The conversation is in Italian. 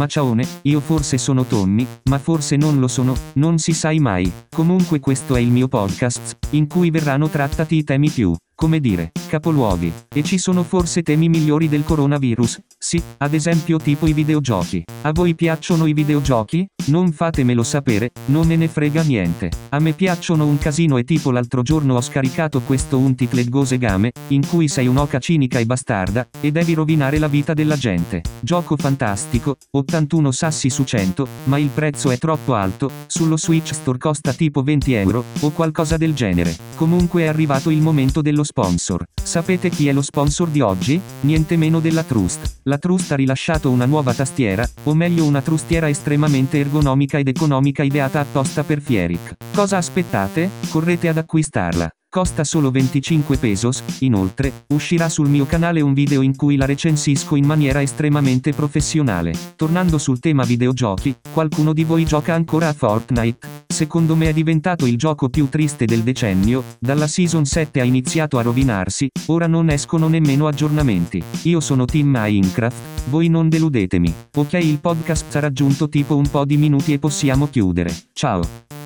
Ma ciaone, io forse sono Tommy, ma forse non lo sono, non si sai mai. Comunque questo è il mio podcast, in cui verranno trattati i temi più come dire, capoluoghi. E ci sono forse temi migliori del coronavirus? Sì, ad esempio tipo i videogiochi. A voi piacciono i videogiochi? Non fatemelo sapere, non me ne frega niente. A me piacciono un casino e tipo l'altro giorno ho scaricato questo Untitled Gose Game, in cui sei un'oca cinica e bastarda, e devi rovinare la vita della gente. Gioco fantastico, 81 sassi su 100, ma il prezzo è troppo alto, sullo Switch Store costa tipo 20 euro, o qualcosa del genere. Comunque è arrivato il momento dello sponsor. Sapete chi è lo sponsor di oggi? Niente meno della Trust. La Trust ha rilasciato una nuova tastiera, o meglio una trustiera estremamente ergonomica ed economica ideata apposta per Fieric. Cosa aspettate? Correte ad acquistarla. Costa solo 25 pesos, inoltre, uscirà sul mio canale un video in cui la recensisco in maniera estremamente professionale. Tornando sul tema videogiochi, qualcuno di voi gioca ancora a Fortnite? Secondo me è diventato il gioco più triste del decennio, dalla Season 7 ha iniziato a rovinarsi, ora non escono nemmeno aggiornamenti. Io sono Team Minecraft, voi non deludetemi. Ok il podcast ha raggiunto tipo un po' di minuti e possiamo chiudere. Ciao.